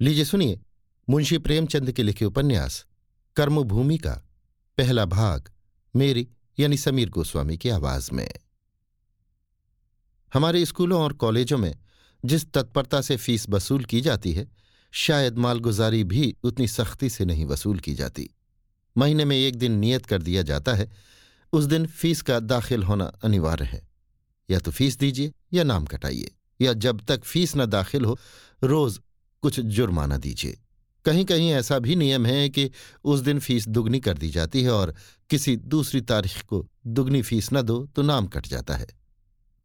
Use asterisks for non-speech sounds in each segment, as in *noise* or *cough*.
लीजिए सुनिए, मुंशी प्रेमचंद के लिखे उपन्यास, कर्मभूमि का पहला भाग, मेरी यानी समीर गोस्वामी की आवाज़ में। हमारे स्कूलों और कॉलेजों में जिस तत्परता से फ़ीस वसूल की जाती है, शायद मालगुजारी भी उतनी सख्ती से नहीं वसूल की जाती। महीने में एक दिन नियत कर दिया जाता है, उस दिन फ़ीस का दाखिल होना अनिवार्य है। या तो फ़ीस दीजिए या नाम कटाइए, या जब तक फ़ीस न दाखिल हो, रोज कुछ जुर्माना दीजिए। कहीं कहीं ऐसा भी नियम है कि उस दिन फ़ीस दुगनी कर दी जाती है और किसी दूसरी तारीख को दुगनी फ़ीस न दो तो नाम कट जाता है।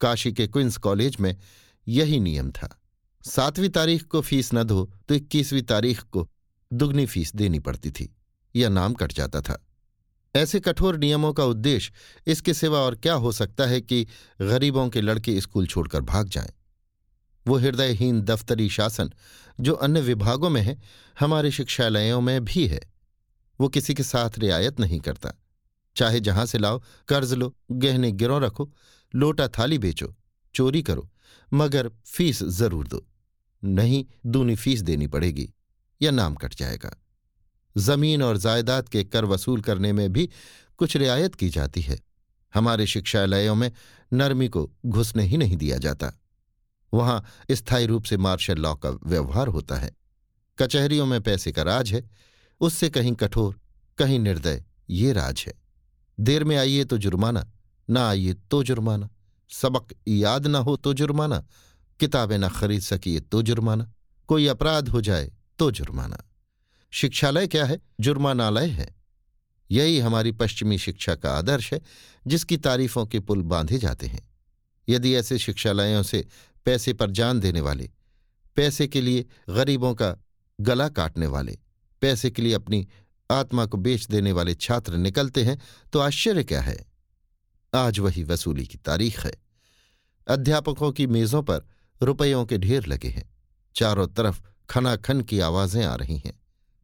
काशी के क्विंस कॉलेज में यही नियम था। सातवीं तारीख को फ़ीस न दो तो इक्कीसवीं तारीख को दुगनी फ़ीस देनी पड़ती थी, या नाम कट जाता था। ऐसे कठोर नियमों का उद्देश्य इसके सिवा और क्या हो सकता है कि गरीबों के लड़के स्कूल छोड़कर भाग जाएँ? वो हृदयहीन दफ्तरी शासन, जो अन्य विभागों में है, हमारे शिक्षालयों में भी है। वो किसी के साथ रियायत नहीं करता। चाहे जहाँ से लाओ, कर्ज लो, गहने गिरों रखो, लोटा थाली बेचो, चोरी करो, मगर फ़ीस ज़रूर दो। नहीं, दूनी फ़ीस देनी पड़ेगी, या नाम कट जाएगा। ज़मीन और जायदाद के कर वसूल करने में भी कुछ रियायत की जाती है। हमारे शिक्षालयों में नरमी को घुसने ही नहीं दिया जाता। वहाँ स्थायी रूप से मार्शल लॉ का व्यवहार होता है। कचहरियों में पैसे का राज है। उससे कहीं कठोर, कहीं निर्दय ये राज है। देर में आइए तो जुर्माना, ना आइए तो जुर्माना। सबक याद ना हो तो जुर्माना, किताबें ना खरीद सकिए तो जुर्माना। कोई अपराध हो जाए तो जुर्माना। शिक्षालय क्या है? जुर्मानालय है। यही हमारी पश्चिमी शिक्षा का आदर्श है, जिसकी तारीफों के पुल बांधे जाते हैं। यदि ऐसे शिक्षालयों से पैसे पर जान देने वाले, पैसे के लिए गरीबों का गला काटने वाले, पैसे के लिए अपनी आत्मा को बेच देने वाले छात्र निकलते हैं तो आश्चर्य क्या है? आज वही वसूली की तारीख है। अध्यापकों की मेजों पर रुपयों के ढेर लगे हैं। चारों तरफ़ खनाखन की आवाज़ें आ रही हैं।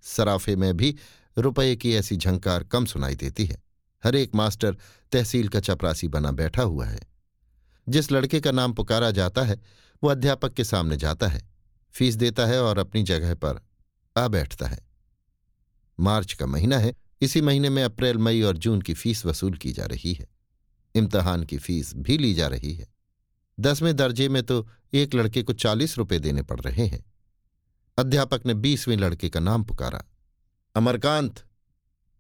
सराफे में भी रुपये की ऐसी झंकार कम सुनाई देती है। हर एक मास्टर तहसील का चपरासी बना बैठा हुआ है। जिस लड़के का नाम पुकारा जाता है, वो अध्यापक के सामने जाता है, फ़ीस देता है और अपनी जगह पर आ बैठता है। मार्च का महीना है, इसी महीने में अप्रैल, मई और जून की फ़ीस वसूल की जा रही है। इम्तहान की फ़ीस भी ली जा रही है। दसवें दर्जे में तो एक लड़के को चालीस रुपए देने पड़ रहे हैं। अध्यापक ने बीसवें लड़के का नाम पुकारा। अमरकांत!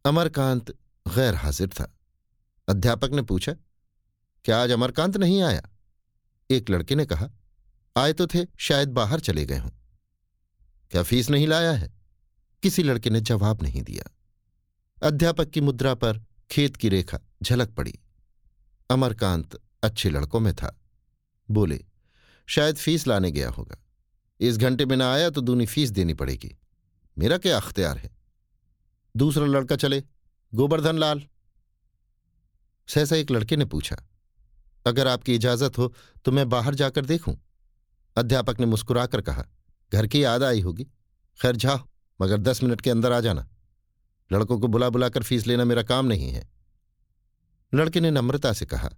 अमरकांत गैर हाजिर था। अध्यापक ने पूछा क्या आज अमरकांत नहीं आया? एक लड़के ने कहा, आए तो थे, शायद बाहर चले गए हों। क्या फ़ीस नहीं लाया है? किसी लड़के ने जवाब नहीं दिया। अध्यापक की मुद्रा पर खेत की रेखा झलक पड़ी। अमरकांत अच्छे लड़कों में था। बोले, शायद फ़ीस लाने गया होगा। इस घंटे में ना आया तो दूनी फ़ीस देनी पड़ेगी। मेरा क्या अख्तियार है? दूसरा लड़का चले, गोवर्धन लाल। सहसा एक लड़के ने पूछा अगर आपकी इजाज़त हो तो मैं बाहर जाकर देखूँ। अध्यापक ने मुस्कुराकर कहा, घर की याद आई होगी। खैर, जाओ, मगर दस मिनट के अंदर आ जाना। लड़कों को बुला बुलाकर फ़ीस लेना मेरा काम नहीं है। लड़के ने नम्रता से कहा,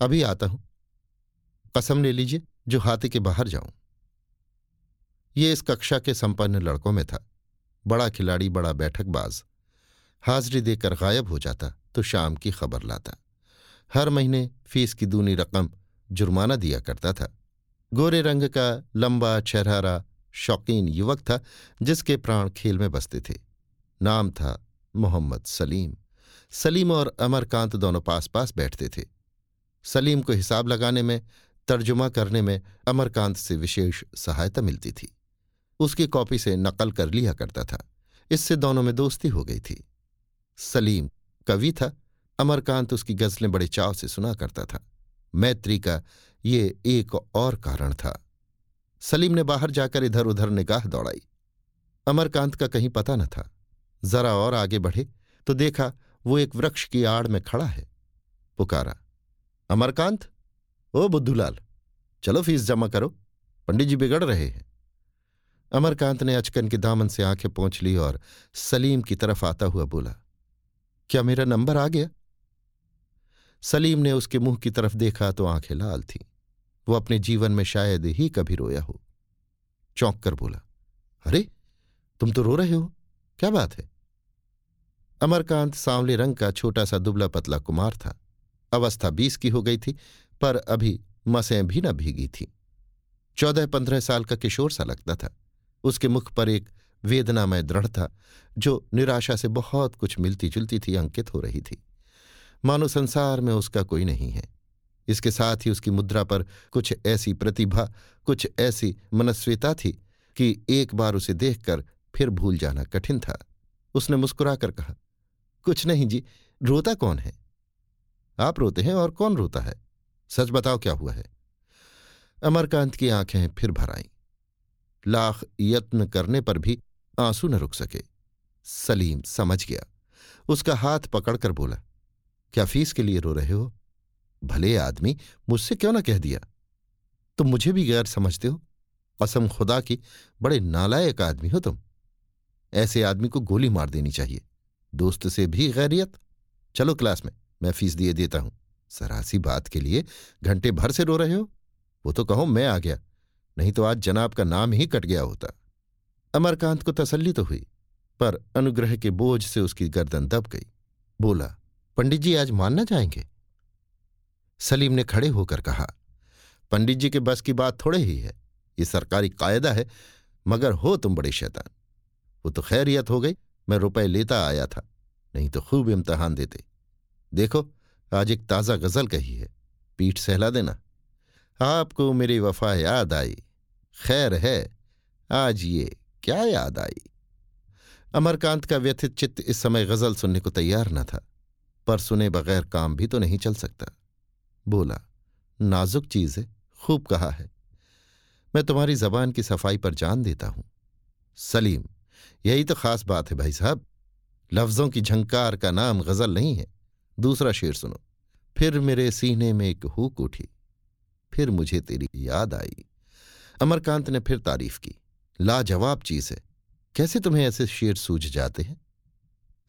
अभी आता हूँ। कसम ले लीजिए, जो हाथी के बाहर जाऊँ। ये इस कक्षा के संपन्न लड़कों में था। बड़ा खिलाड़ी, बड़ा बैठकबाज। हाजिरी देकर गायब हो जाता तो शाम की खबर लाता। हर महीने फ़ीस की दूनी रकम जुर्माना दिया करता था। गोरे रंग का लंबा चेहरा शौकीन युवक था, जिसके प्राण खेल में बसते थे। नाम था मोहम्मद सलीम। सलीम और अमरकांत दोनों पास पास बैठते थे। सलीम को हिसाब लगाने में, तर्जुमा करने में अमरकांत से विशेष सहायता मिलती थी। उसकी कॉपी से नकल कर लिया करता था। इससे दोनों में दोस्ती हो गई थी। सलीम कवि था अमरकांत उसकी गजलें बड़े चाव से सुना करता था। मैत्री का ये एक और कारण था। सलीम ने बाहर जाकर इधर उधर निगाह दौड़ाई। अमरकांत का कहीं पता न था। जरा और आगे बढ़े तो देखा वो एक वृक्ष की आड़ में खड़ा है। पुकारा, अमरकांत? ओ बुद्धूलाल, चलो फ़ीस जमा करो। पंडित जी बिगड़ रहे हैं। अमरकांत ने अचकन के दामन से आँखें पहुँच ली और सलीम की तरफ़ आता हुआ बोला, क्या मेरा नंबर आ गया? सलीम ने उसके मुँह की तरफ़ देखा तो आँखें लाल थीं। वो अपने जीवन में शायद ही कभी रोया हो। चौंक कर बोला, अरे, तुम तो रो रहे हो। क्या बात है? अमरकांत सांवले रंग का छोटा सा दुबला पतला कुमार था। अवस्था बीस की हो गई थी, पर अभी मसें भी न भीगी थी। चौदह पंद्रह साल का किशोर सा लगता था। उसके मुख पर एक वेदनामय दृढ़ता जो निराशा से बहुत कुछ मिलती जुलती थी, अंकित हो रही थी। मानो संसार में उसका कोई नहीं है। इसके साथ ही उसकी मुद्रा पर कुछ ऐसी प्रतिभा, कुछ ऐसी मनस्विता थी कि एक बार उसे देखकर फिर भूल जाना कठिन था। उसने मुस्कुराकर कहा, कुछ नहीं जी, रोता कौन है? आप रोते हैं और कौन रोता है? सच बताओ क्या हुआ है? अमरकांत की आँखें फिर भर आईं। लाख यत्न करने पर भी आँसू न रुक सके। सलीम समझ गया। उसका हाथ पकड़कर बोला क्या फ़ीस के लिए रो रहे हो? भले आदमी मुझसे क्यों ना कह दिया? तुम मुझे भी गैर समझते हो। असम खुदा की, बड़े नालायक आदमी हो तुम। ऐसे आदमी को गोली मार देनी चाहिए। दोस्त से भी गैरियत। चलो क्लास में, मैं फ़ीस दिए देता हूँ। सरासी बात के लिए घंटे भर से रो रहे हो? वो तो कहो मैं आ गया। नहीं तो आज जनाब का नाम ही कट गया होता। अमरकांत को तसल्ली तो हुई, पर अनुग्रह के बोझ से उसकी गर्दन दब गई। बोला पंडित जी आज मानना जाएँगे। सलीम ने खड़े होकर कहा, पंडित जी के बस की बात थोड़े ही है, ये सरकारी कायदा है, मगर हो तुम बड़े शैतान। वो तो खैरियत हो गई, मैं रुपए लेता आया था, नहीं तो खूब इम्तहान देते। देखो, आज एक ताज़ा गज़ल कही है, पीठ सहला देना। आपको मेरी वफा याद आई, खैर है, आज ये क्या याद आई। अमरकांत का व्यथित चित्त इस समय गज़ल सुनने को तैयार न था। पर सुने बगैर काम भी तो नहीं चल सकता। बोला, नाजुक चीज़ है, खूब कहा है। मैं तुम्हारी जबान की सफ़ाई पर जान देता हूँ। सलीम, यही तो खास बात है भाई साहब। लफ्जों की झंकार का नाम गज़ल नहीं है। दूसरा शेर सुनो। फिर मेरे सीने में एक हुक उठी। फिर मुझे तेरी याद आई। अमरकांत ने फिर तारीफ़ की। लाजवाब चीज़ है। कैसे तुम्हें ऐसे शेर सूझ जाते हैं?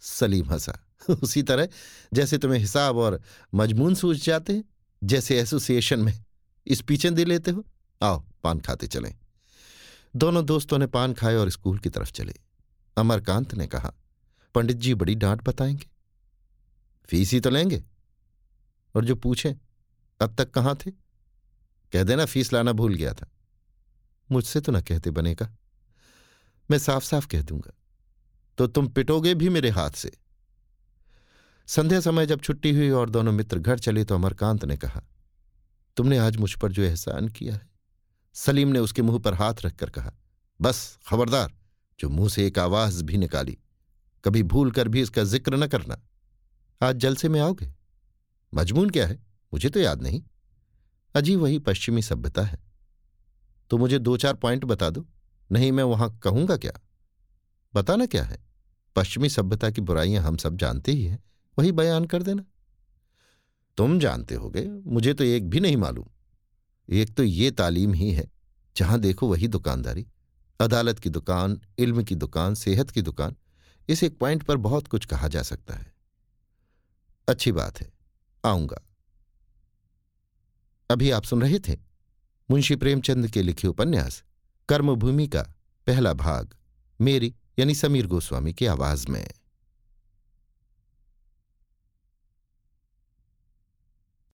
सलीम हंसा। *laughs* उसी तरह जैसे तुम्हें हिसाब और मजमून सूझ जाते हैं, जैसे एसोसिएशन में स्पीचें दे लेते हो। आओ, पान खाते चलें। दोनों दोस्तों ने पान खाए और स्कूल की तरफ़ चले। अमरकांत ने कहा, पंडित जी, बड़ी डांट बताएँगे। फ़ीस ही तो लेंगे। और जो पूछें, अब तक कहाँ थे? कह देना फ़ीस लाना भूल गया था। मुझसे तो ना कहते बनेगा। मैं साफ़ साफ़ कह दूँगा। तो तुम पिटोगे भी मेरे हाथ से। संध्या समय जब छुट्टी हुई और दोनों मित्र घर चले तो अमरकांत ने कहा, तुमने आज मुझ पर जो एहसान किया है? सलीम ने उसके मुँह पर हाथ रखकर कहा, बस, खबरदार, जो मुँह से एक आवाज़ भी निकाली। कभी भूल कर भी इसका ज़िक्र न करना। आज जलसे में आओगे? मजमून क्या है? मुझे तो याद नहीं। अजी वही पश्चिमी सभ्यता है। तो मुझे दो चार पॉइंट बता दो। नहीं, मैं वहाँ कहूँगा क्या? बताना क्या है? पश्चिमी सभ्यता की बुराइयाँ हम सब जानते ही हैं। वही बयान कर देना। तुम जानते होगे, मुझे तो एक भी नहीं मालूम। एक तो ये तालीम ही है, जहाँ देखो वही दुकानदारी। अदालत की दुकान, इल्म की दुकान, सेहत की दुकान, इस एक पॉइंट पर बहुत कुछ कहा जा सकता है। अच्छी बात है, आऊँगा। अभी आप सुन रहे थे मुंशी प्रेमचंद के लिखे उपन्यास, कर्मभूमि का पहला भाग, मेरी यानी समीर गोस्वामी की आवाज़ में।